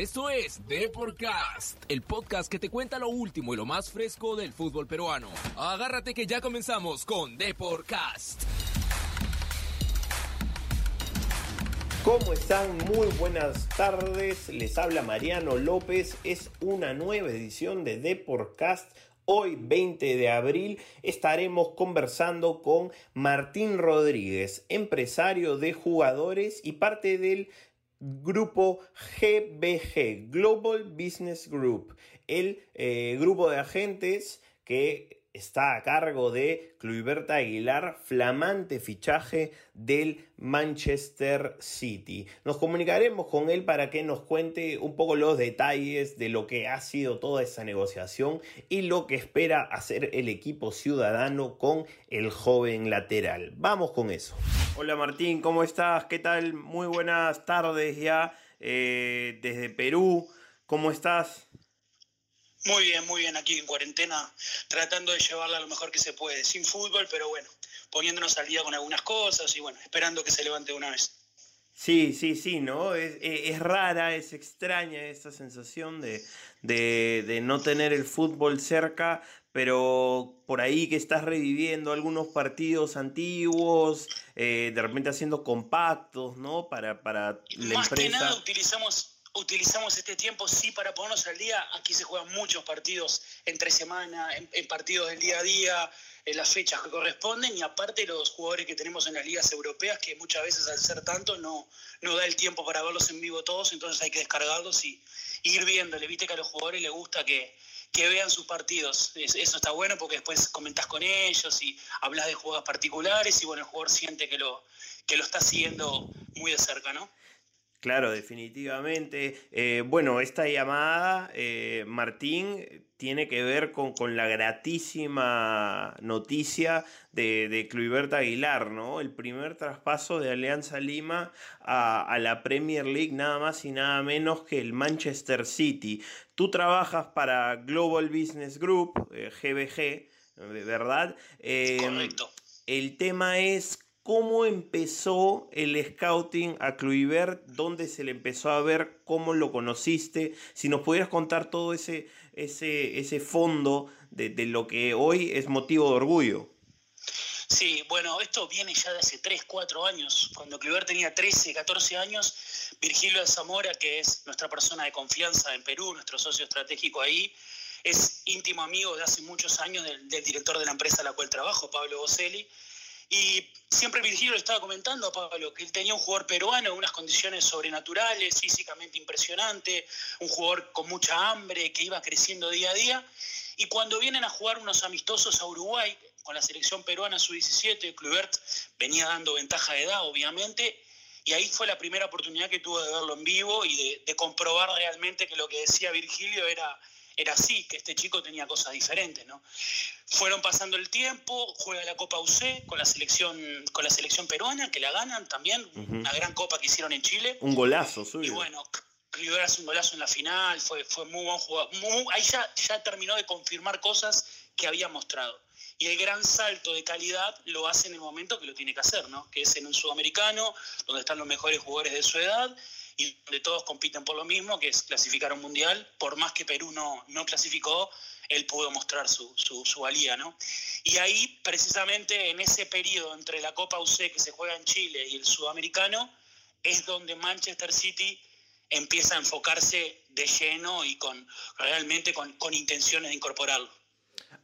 Esto es Deporcast, el podcast que te cuenta lo último y lo más fresco del fútbol peruano. Agárrate que ya comenzamos con Deporcast. ¿Cómo están? Muy buenas tardes. Les habla Mariano López. Es una nueva edición de Deporcast. Hoy, 20 de abril, estaremos conversando con Martín Rodríguez, empresario de jugadores y parte del grupo GBG, Global Business Group, el eh, grupo de agentes que está a cargo de Cluiberta Aguilar, flamante fichaje del Manchester City. Nos comunicaremos con él para que nos cuente un poco los detalles de lo que ha sido toda esa negociación y lo que espera hacer el equipo ciudadano con el joven lateral. Vamos con eso. Hola Martín, ¿cómo estás? ¿Qué tal? Muy buenas tardes ya eh, desde Perú. ¿Cómo estás? Muy bien, muy bien, aquí en cuarentena, tratando de llevarla lo mejor que se puede, sin fútbol, pero bueno, poniéndonos al día con algunas cosas y bueno, esperando que se levante una vez. Sí, sí, sí, ¿no? Es, es, rara, es extraña esa sensación de, de, de, no tener el fútbol cerca, pero por ahí que estás reviviendo algunos partidos antiguos, eh, de repente haciendo compactos, ¿no? Para, para la Más empresa. que nada utilizamos utilizamos este tiempo sí para ponernos al día. Aquí se juegan muchos partidos entre semana, en, partidos del día a día, en las fechas que corresponden y aparte los jugadores que tenemos en las ligas europeas que muchas veces al ser tanto no, no da el tiempo para verlos en vivo todos, entonces hay que descargarlos y, y ir viéndole. Viste que a los jugadores les gusta que, que vean sus partidos. Eso está bueno porque después comentás con ellos y hablas de jugadas particulares y bueno, el jugador siente que lo, que lo está siguiendo muy de cerca, ¿no? Claro, definitivamente. Eh, bueno, esta llamada, eh, Martín, tiene que ver con, con la gratísima noticia de, de Cluiberta Aguilar, ¿no? El primer traspaso de Alianza Lima a, a, la Premier League, nada más y nada menos que el Manchester City. Tú trabajas para Global Business Group, eh, GBG, ¿verdad? Correcto. El tema es cómo empezó el scouting a Kluivert, dónde se le empezó a ver, cómo lo conociste, si nos pudieras contar todo ese, ese, ese fondo de, de lo que hoy es motivo de orgullo. Sí, bueno, esto viene ya de hace 3, 4 años. Cuando Kluivert tenía 13, 14 años, Virgilio de Zamora, que es nuestra persona de confianza en Perú, nuestro socio estratégico ahí, es íntimo amigo de hace muchos años del, del director de la empresa a la cual trabajo, Pablo Boselli y siempre Virgilio le estaba comentando a Pablo que él tenía un jugador peruano unas condiciones sobrenaturales, físicamente impresionante, un jugador con mucha hambre, que iba creciendo día a día. Y cuando vienen a jugar unos amistosos a Uruguay, con la selección peruana sub-17, Clubert venía dando ventaja de edad, obviamente, y ahí fue la primera oportunidad que tuve de verlo en vivo y de comprobar realmente que lo que decía Virgilio era era así, que este chico tenía cosas diferentes, ¿no? Fueron pasando el tiempo, juega la Copa UC con la selección, con la selección peruana, que la ganan también, uh -huh. una gran copa que hicieron en Chile. Un golazo, suyo. Y bueno, Rivera hace un golazo en la final, fue, fue muy buen jugador. Muy, ahí ya, ya terminó de confirmar cosas que había mostrado. Y el gran salto de calidad lo hace en el momento que lo tiene que hacer, ¿no? Que es en un sudamericano, donde están los mejores jugadores de su edad y donde todos compiten por lo mismo, que es clasificar un mundial. Por más que Perú no, no clasificó, él pudo mostrar su, su, su, valía, ¿no? Y ahí, precisamente en ese periodo entre la Copa UC que se juega en Chile y el sudamericano, es donde Manchester City empieza a enfocarse de lleno y con realmente con, con intenciones de incorporarlo.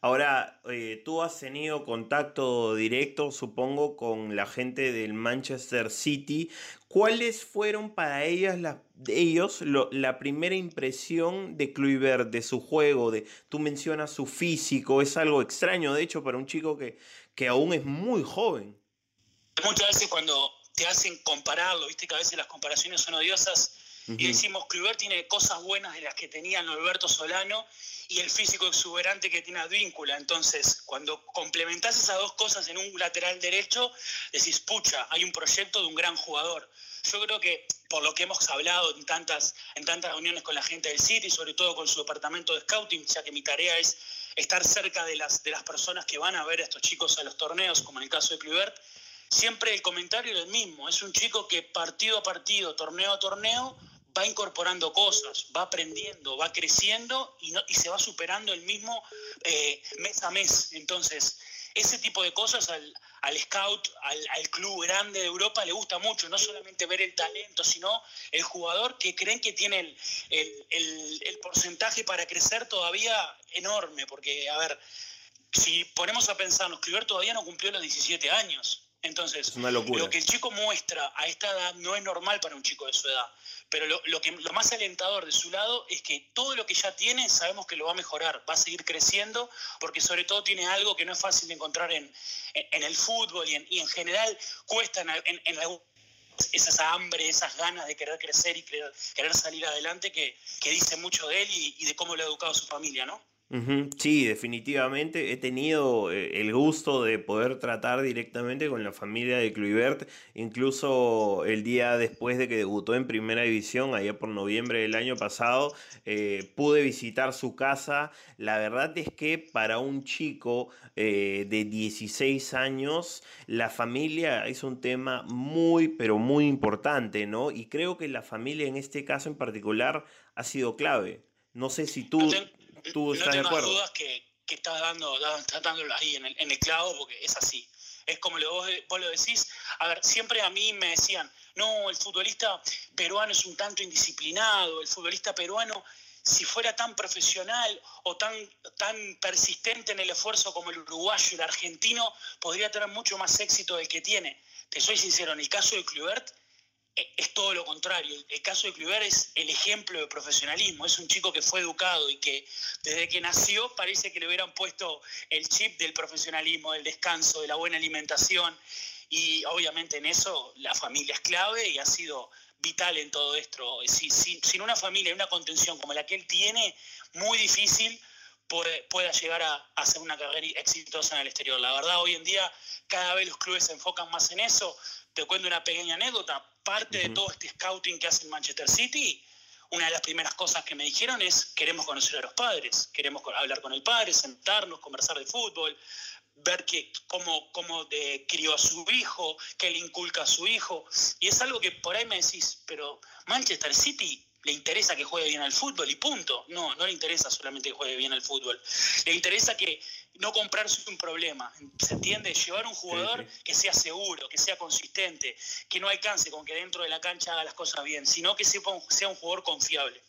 Ahora, eh, tú has tenido contacto directo, supongo, con la gente del Manchester City. ¿Cuáles fueron para ellas la, ellos lo, la primera impresión de Kluivert, de su juego? De, tú mencionas su físico, es algo extraño, de hecho, para un chico que, que aún es muy joven. Muchas veces cuando te hacen compararlo, viste que a veces las comparaciones son odiosas, Uh -huh. Y decimos, Kluivert tiene cosas buenas de las que tenía Norberto Solano y el físico exuberante que tiene Advíncula. Entonces, cuando complementás esas dos cosas en un lateral derecho, decís, pucha, hay un proyecto de un gran jugador. Yo creo que por lo que hemos hablado en tantas, en tantas reuniones con la gente del City, sobre todo con su departamento de scouting, ya que mi tarea es estar cerca de las, de las personas que van a ver a estos chicos a los torneos, como en el caso de Kluivert, siempre el comentario es el mismo. Es un chico que partido a partido, torneo a torneo, va incorporando cosas, va aprendiendo, va creciendo y, no, y se va superando el mismo eh, mes a mes. Entonces, ese tipo de cosas al, al scout, al, club grande de Europa le gusta mucho, no solamente ver el talento, sino el jugador que creen que tiene el, el, el porcentaje para crecer todavía enorme, porque, a ver, si ponemos a pensarnos, Cliver todavía no cumplió los 17 años. Entonces, lo que el chico muestra a esta edad no es normal para un chico de su edad. Pero lo, que, lo más alentador de su lado es que todo lo que ya tiene sabemos que lo va a mejorar, va a seguir creciendo, porque sobre todo tiene algo que no es fácil de encontrar en, en, el fútbol y en, general cuesta en, en, esas hambre, esas ganas de querer crecer y querer, querer salir adelante que, que, dice mucho de él y, y de cómo lo ha educado su familia, ¿no? Sí, definitivamente he tenido eh, el gusto de poder tratar directamente con la familia de Kluivert, incluso el día después de que debutó en Primera División, allá por noviembre del año pasado, eh, pude visitar su casa. La verdad es que para un chico eh, de 16 años, la familia es un tema muy, pero muy importante, ¿no? Y creo que la familia en este caso en particular ha sido clave. No sé si tú no tengo dudas que, que estás dando, dándolo ahí en el, en el, clavo, porque es así. Es como lo, vos, vos, lo decís. A ver, siempre a mí me decían, no, el futbolista peruano es un tanto indisciplinado, el futbolista peruano, si fuera tan profesional o tan, tan persistente en el esfuerzo como el uruguayo y el argentino, podría tener mucho más éxito del que tiene. Te soy sincero, en el caso de Clubert, es todo lo contrario. El caso de Kluivert es el ejemplo de profesionalismo. Es un chico que fue educado y que desde que nació parece que le hubieran puesto el chip del profesionalismo, del descanso, de la buena alimentación. Y obviamente en eso la familia es clave y ha sido vital en todo esto. sin una familia y una contención como la que él tiene, muy difícil pueda llegar a, hacer una carrera exitosa en el exterior. La verdad, hoy en día cada vez los clubes se enfocan más en eso. Te cuento una pequeña anécdota. Parte de todo este scouting que hace el Manchester City, una de las primeras cosas que me dijeron es, queremos conocer a los padres, queremos hablar con el padre, sentarnos, conversar de fútbol, ver que, cómo, cómo de, crió a su hijo, qué le inculca a su hijo. Y es algo que por ahí me decís, pero Manchester City le interesa que juegue bien al fútbol y punto. No, no le interesa solamente que juegue bien al fútbol. Le interesa que no comprarse un problema. ¿Se entiende? Llevar un jugador que sea seguro, que sea consistente, que no alcance con que dentro de la cancha haga las cosas bien, sino que sea un jugador confiable.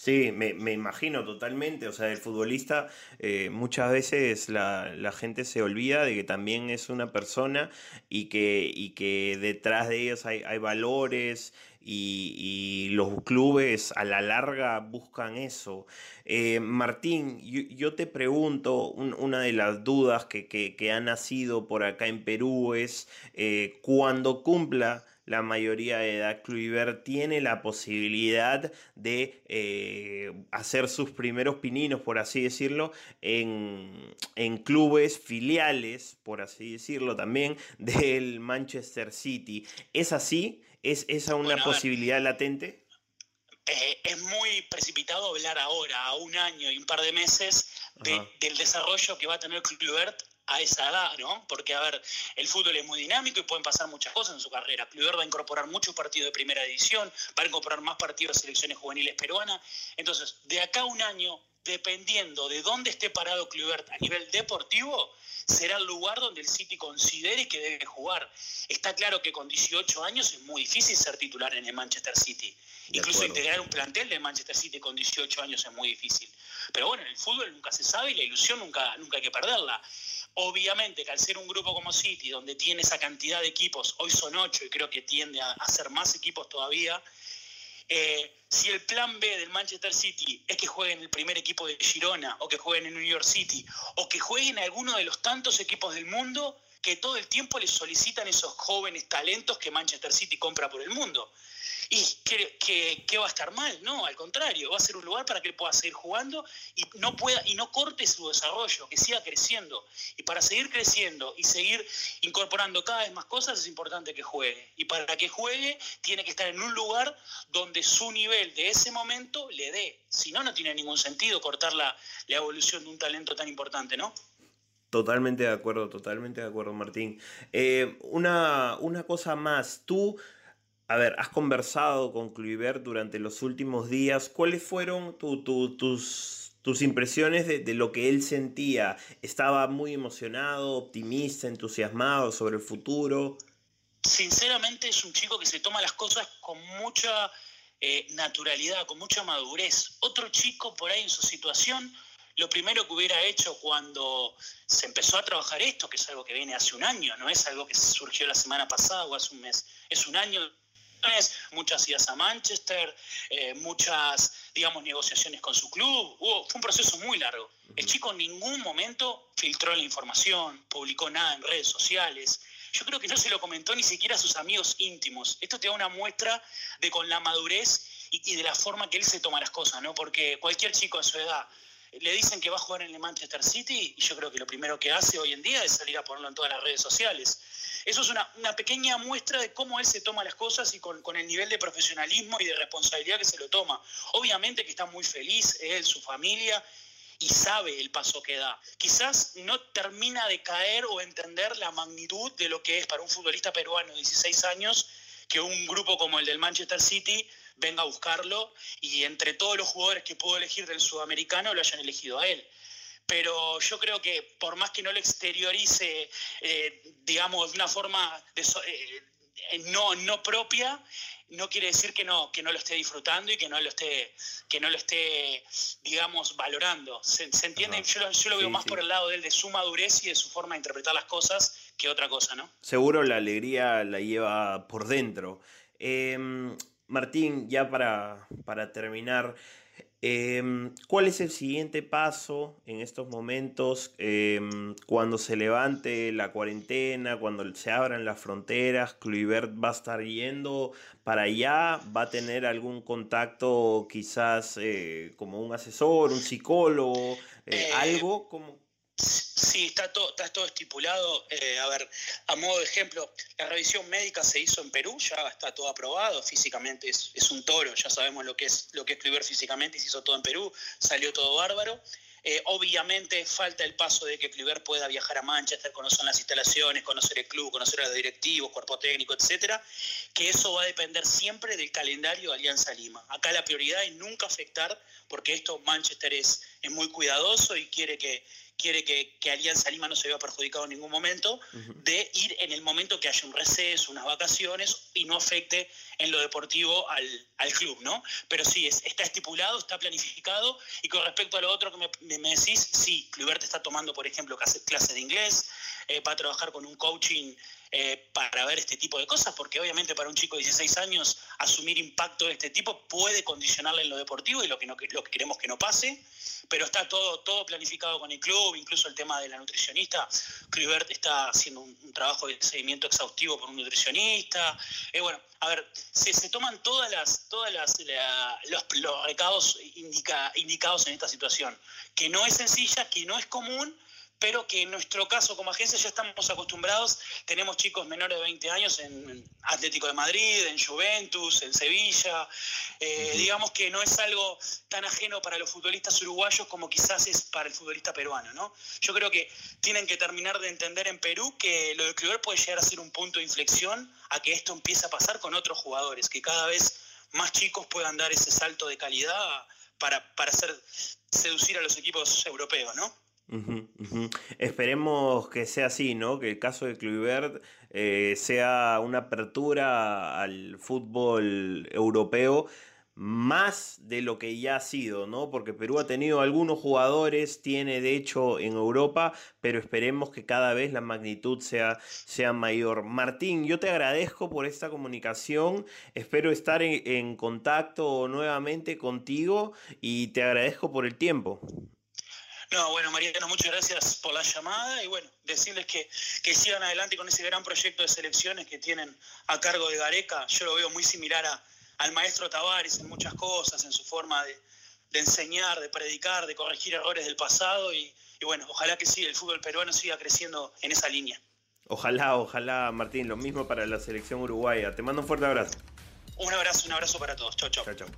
Sí, me, imagino totalmente. O sea, el futbolista eh, muchas veces la, la, gente se olvida de que también es una persona y que, y que detrás de ellos hay, hay valores y, los clubes a la larga buscan eso. Eh, Martín, yo, te pregunto, una de las dudas que, que, ha nacido por acá en Perú es eh, cuando cumpla la mayoría de edad, Kluivert tiene la posibilidad de eh, hacer sus primeros pininos, por así decirlo, en, clubes filiales, por así decirlo, también del Manchester City. ¿Es así? ¿Es esa una posibilidad latente? Eh, es muy precipitado hablar ahora, a un año y un par de meses, del desarrollo que va a tener Kluivert a esa edad, ¿no? Porque, a ver, el fútbol es muy dinámico y pueden pasar muchas cosas en su carrera. Kluivert va a incorporar muchos partidos de primera división, va a incorporar más partidos de selecciones juveniles peruanas. Entonces, de acá a un año, dependiendo de dónde esté parado Kluivert a nivel deportivo, será el lugar donde el City considere que debe jugar. Está claro que con 18 años es muy difícil ser titular en el Manchester City. Incluso integrar un plantel de Manchester City con 18 años es muy difícil. Pero bueno, en el fútbol nunca se sabe y la ilusión nunca, nunca hay que perderla. Obviamente que al ser un grupo como City, donde tiene esa cantidad de equipos, hoy son ocho y creo que tiende a, ser más equipos todavía, eh, si el plan B del Manchester City es que jueguen en el primer equipo de Girona o que jueguen en New York City o que jueguen en alguno de los tantos equipos del mundo que todo el tiempo les solicitan esos jóvenes talentos que Manchester City compra por el mundo y que, va a estar mal, no, al contrario, va a ser un lugar para que pueda seguir jugando y no pueda y no corte su desarrollo, que siga creciendo. Y para seguir creciendo y seguir incorporando cada vez más cosas es importante que juegue. Y para que juegue tiene que estar en un lugar donde su nivel de ese momento le dé. Si no, no tiene ningún sentido cortar la, evolución de un talento tan importante, ¿no? Totalmente de acuerdo, totalmente de acuerdo, Martín. Eh, una, una cosa más, tú a ver, has conversado con Kluivert durante los últimos días. ¿Cuáles fueron tus, tus impresiones de, lo que él sentía? ¿Estaba muy emocionado, optimista, entusiasmado sobre el futuro? Sinceramente es un chico que se toma las cosas con mucha eh, naturalidad, con mucha madurez. Otro chico por ahí en su situación, lo primero que hubiera hecho cuando se empezó a trabajar esto, que es algo que viene hace un año, no es algo que surgió la semana pasada o hace un mes, es un año muchas idas a Manchester, eh, muchas, digamos, negociaciones con su club. fue un proceso muy largo. El chico en ningún momento filtró la información, publicó nada en redes sociales. Yo creo que no se lo comentó ni siquiera a sus amigos íntimos. Esto te da una muestra de con la madurez y, de la forma que él se toma las cosas, ¿no? Porque cualquier chico a su edad le dicen que va a jugar en el Manchester City y yo creo que lo primero que hace hoy en día es salir a ponerlo en todas las redes sociales. Eso es una, pequeña muestra de cómo él se toma las cosas y con, con, el nivel de profesionalismo y de responsabilidad que se lo toma. Obviamente que está muy feliz, él, su familia, y sabe el paso que da. Quizás no termina de caer o entender la magnitud de lo que es para un futbolista peruano de 16 años que un grupo como el del Manchester City venga a buscarlo y entre todos los jugadores que puedo elegir del sudamericano lo hayan elegido a él. Pero yo creo que por más que no lo exteriorice, eh, digamos, de una forma eh, no, no propia, no quiere decir que no, que no lo esté disfrutando y que no lo esté, que no lo esté digamos, valorando. ¿Se, entiende? Yo, lo veo más por el lado de él, de su madurez y de su forma de interpretar las cosas que otra cosa, ¿no? Seguro la alegría la lleva por dentro. Em, Martín, ya para, para terminar, Em, ¿Cuál es el siguiente paso en estos momentos em, cuando se levante la cuarentena, cuando se abran las fronteras? Kluivert va a estar yendo para allá, va a tener algún contacto quizás eh, como un asesor, un psicólogo, eh, eh, algo como... Sí, está todo, está todo estipulado. Eh, a ver, a modo de ejemplo, la revisión médica se hizo en Perú, ya está todo aprobado, físicamente es, es un toro, ya sabemos lo que es lo que es físicamente y se hizo todo en Perú, salió todo bárbaro. Eh, obviamente falta el paso de que Kluivert pueda viajar a Manchester, conocer las instalaciones, conocer el club, conocer a los directivos, cuerpo técnico, etcétera, que eso va a depender siempre del calendario de Alianza Lima. Acá la prioridad es nunca afectar, porque esto Manchester es, es muy cuidadoso y quiere que, quiere que, que, Alianza Lima no se vea perjudicado en ningún momento, de ir en el momento que haya un receso, unas vacaciones y no afecte en lo deportivo al, al club, ¿no? Pero sí, es, está estipulado, está planificado y con respecto a lo otro que me, me decís, sí, Clubert está tomando, por ejemplo, clases de inglés, eh, va a trabajar con un coaching eh, para ver este tipo de cosas, porque obviamente para un chico de 16 años asumir impacto de este tipo puede condicionarle en lo deportivo y lo que, no, queremos que no pase, pero está todo, todo planificado con el club, incluso el tema de la nutricionista. Kluivert está haciendo un, trabajo de seguimiento exhaustivo por un nutricionista. Eh, bueno, a ver, se, se, toman todas las, todas las, los, los, recados indica, indicados en esta situación, que no es sencilla, que no es común, pero que en nuestro caso como agencia ya estamos acostumbrados, tenemos chicos menores de 20 años en Atlético de Madrid, en Juventus, en Sevilla, eh, digamos que no es algo tan ajeno para los futbolistas uruguayos como quizás es para el futbolista peruano, ¿no? Yo creo que tienen que terminar de entender en Perú que lo de Kluivert puede llegar a ser un punto de inflexión a que esto empiece a pasar con otros jugadores, que cada vez más chicos puedan dar ese salto de calidad para, para hacer seducir a los equipos europeos, ¿no? Esperemos que sea así, ¿no? Que el caso de Kluivert eh, sea una apertura al fútbol europeo más de lo que ya ha sido, ¿no? Porque Perú ha tenido algunos jugadores, tiene de hecho en Europa, pero esperemos que cada vez la magnitud sea, sea mayor. Martín, yo te agradezco por esta comunicación, espero estar en, en contacto nuevamente contigo y te agradezco por el tiempo. No, bueno, Mariano, muchas gracias por la llamada y bueno, decirles que, que sigan adelante con ese gran proyecto de selecciones que tienen a cargo de Gareca. Yo lo veo muy similar a, al maestro Tavares en muchas cosas, en su forma de, enseñar, de predicar, de corregir errores del pasado y, y bueno, ojalá que sí, el fútbol peruano siga creciendo en esa línea. Ojalá, ojalá, Martín, lo mismo para la selección uruguaya. Te mando un fuerte abrazo. Un abrazo, un abrazo para todos. Chau, chau. Chau, chau.